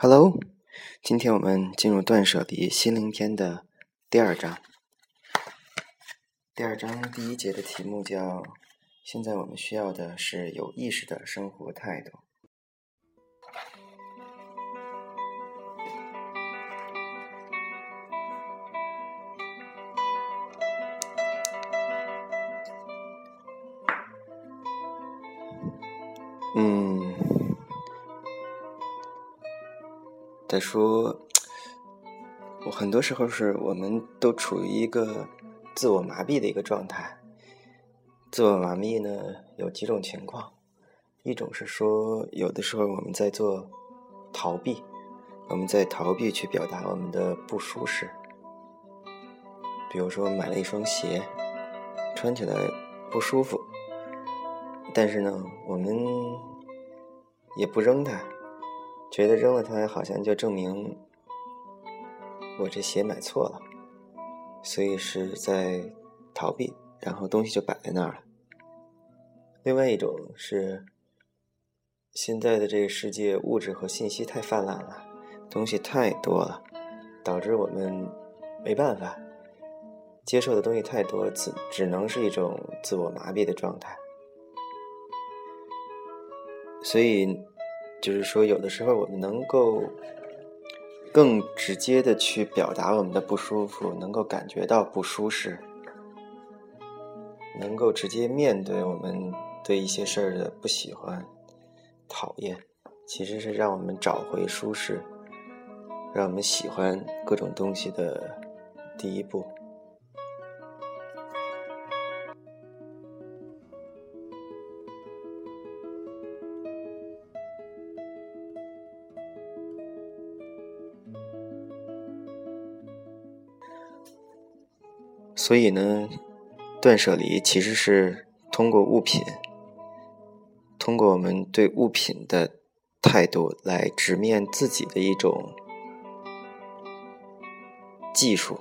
Hello，今天我们进入断舍离心灵篇的第二章。第二章第一节的题目叫“现在我们需要的是有意识的生活态度”。嗯，再说，我很多时候是我们都处于一个自我麻痹的一个状态。自我麻痹呢，有几种情况，一种是说，有的时候我们在做逃避，我们在逃避去表达我们的不舒适。比如说，买了一双鞋，穿起来不舒服。但是呢，我们也不扔它，觉得扔了它好像就证明我这鞋买错了，所以是在逃避，然后东西就摆在那儿了。另外一种是，现在的这个世界物质和信息太泛滥了，东西太多了，导致我们没办法接受的东西太多，只只能是一种自我麻痹的状态。所以，就是说，有的时候我们能够更直接的去表达我们的不舒服，能够感觉到不舒适，能够直接面对我们对一些事儿的不喜欢、讨厌，其实是让我们找回舒适，让我们喜欢各种东西的第一步。所以呢，断舍离其实是通过物品，通过我们对物品的态度来直面自己的一种技术。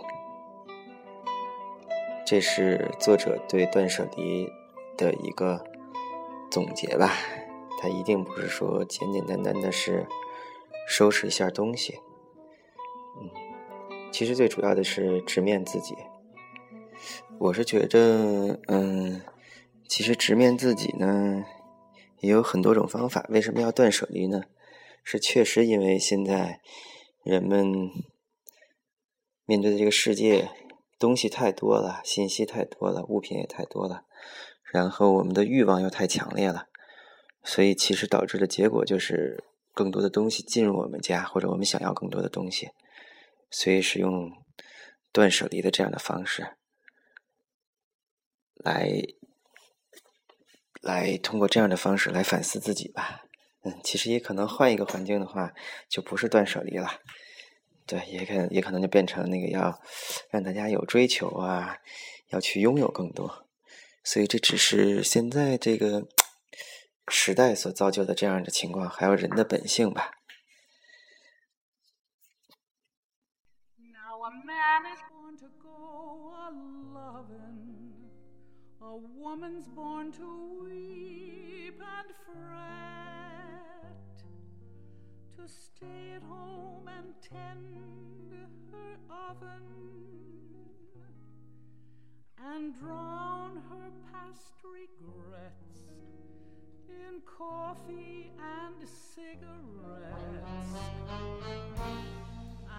这是作者对断舍离的一个总结吧。他一定不是说简简单单的是收拾一下东西，嗯，其实最主要的是直面自己。我是觉得，嗯，其实直面自己呢，也有很多种方法。为什么要断舍离呢？是确实因为现在人们面对的这个世界东西太多了，信息太多了，物品也太多了，然后我们的欲望又太强烈了，所以其实导致的结果就是更多的东西进入我们家，或者我们想要更多的东西，所以使用断舍离的这样的方式。来，来通过这样的方式来反思自己吧。嗯，其实也可能换一个环境的话，就不是断舍离了。对，也可也可能就变成那个要让大家有追求啊，要去拥有更多。所以这只是现在这个时代所造就的这样的情况，还有人的本性吧。Now A man is born to go a loving woman's born to weep and fret, to stay at home and tend her oven, and drown her past regrets in coffee and cigarettes.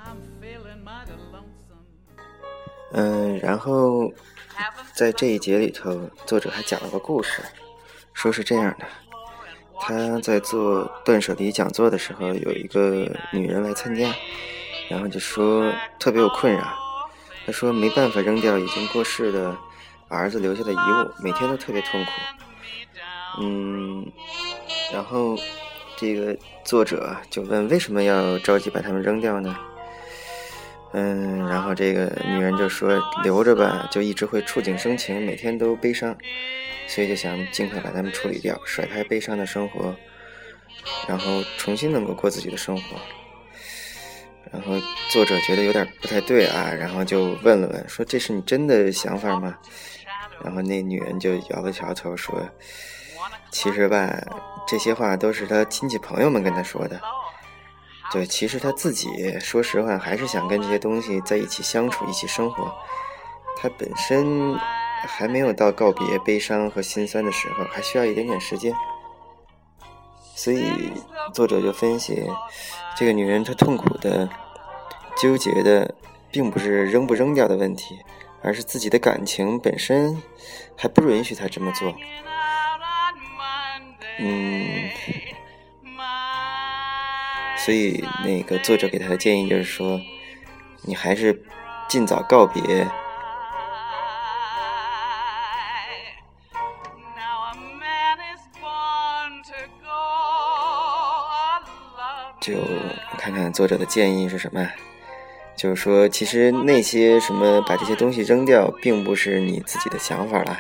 I'm feeling mighty lonesome. 嗯，然后在这一节里头，作者还讲了个故事，说是这样的：他在做断舍离讲座的时候，有一个女人来参加，然后就说特别有困扰。他说没办法扔掉已经过世的儿子留下的遗物，每天都特别痛苦。嗯，然后这个作者就问为什么要着急把它们扔掉呢？嗯，然后这个女人就说留着吧，就一直会触景生情，每天都悲伤，所以就想尽快把它们处理掉，甩开悲伤的生活，然后重新能够过自己的生活。然后作者觉得有点不太对啊，然后就问了问，说这是你真的想法吗？然后那女人就摇了摇头说，其实吧，这些话都是他亲戚朋友们跟他说的。对，其实他自己说实话还是想跟这些东西在一起相处、一起生活。他本身还没有到告别悲伤和心酸的时候，还需要一点点时间。所以作者就分析，这个女人她痛苦的、纠结的，并不是扔不扔掉的问题，而是自己的感情本身还不允许她这么做。嗯。所以，那个作者给他的建议就是说，你还是尽早告别。就看看作者的建议是什么，就是说，其实那些什么把这些东西扔掉，并不是你自己的想法了，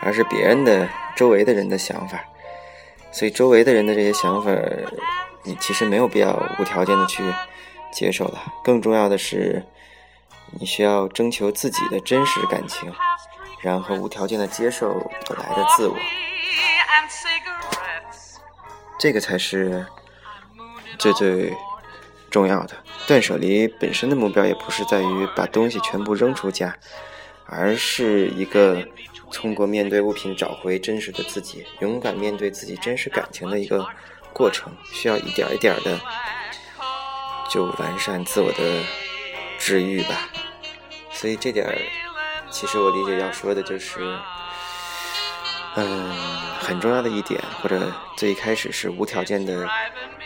而是别人的、周围的人的想法。所以，周围的人的这些想法。你其实没有必要无条件的去接受了，更重要的是，你需要征求自己的真实感情，然后无条件的接受本来的自我，这个才是最最重要的。断舍离本身的目标也不是在于把东西全部扔出家，而是一个通过面对物品找回真实的自己，勇敢面对自己真实感情的一个。过程需要一点一点的就完善自我的治愈吧，所以这点儿其实我理解要说的就是，嗯，很重要的一点，或者最开始是无条件的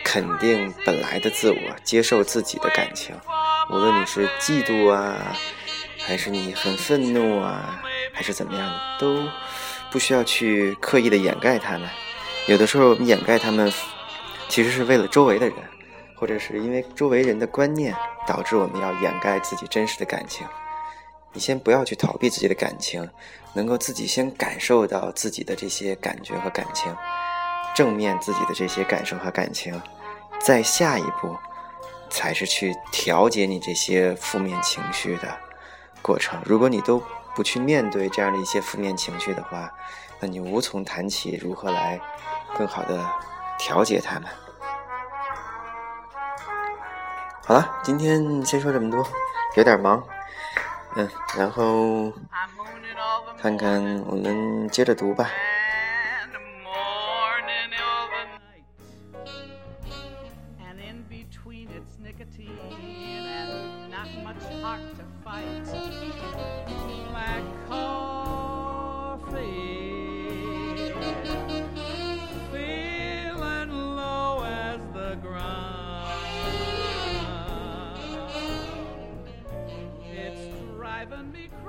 肯定本来的自我，接受自己的感情，无论你是嫉妒啊，还是你很愤怒啊，还是怎么样的，都不需要去刻意的掩盖他们，有的时候你掩盖他们。其实是为了周围的人，或者是因为周围人的观念导致我们要掩盖自己真实的感情。你先不要去逃避自己的感情，能够自己先感受到自己的这些感觉和感情，正面自己的这些感受和感情，再下一步才是去调节你这些负面情绪的过程。如果你都不去面对这样的一些负面情绪的话，那你无从谈起如何来更好的。调节他们。好了，今天先说这么多，有点忙，嗯，然后看看我们接着读吧。driving And me.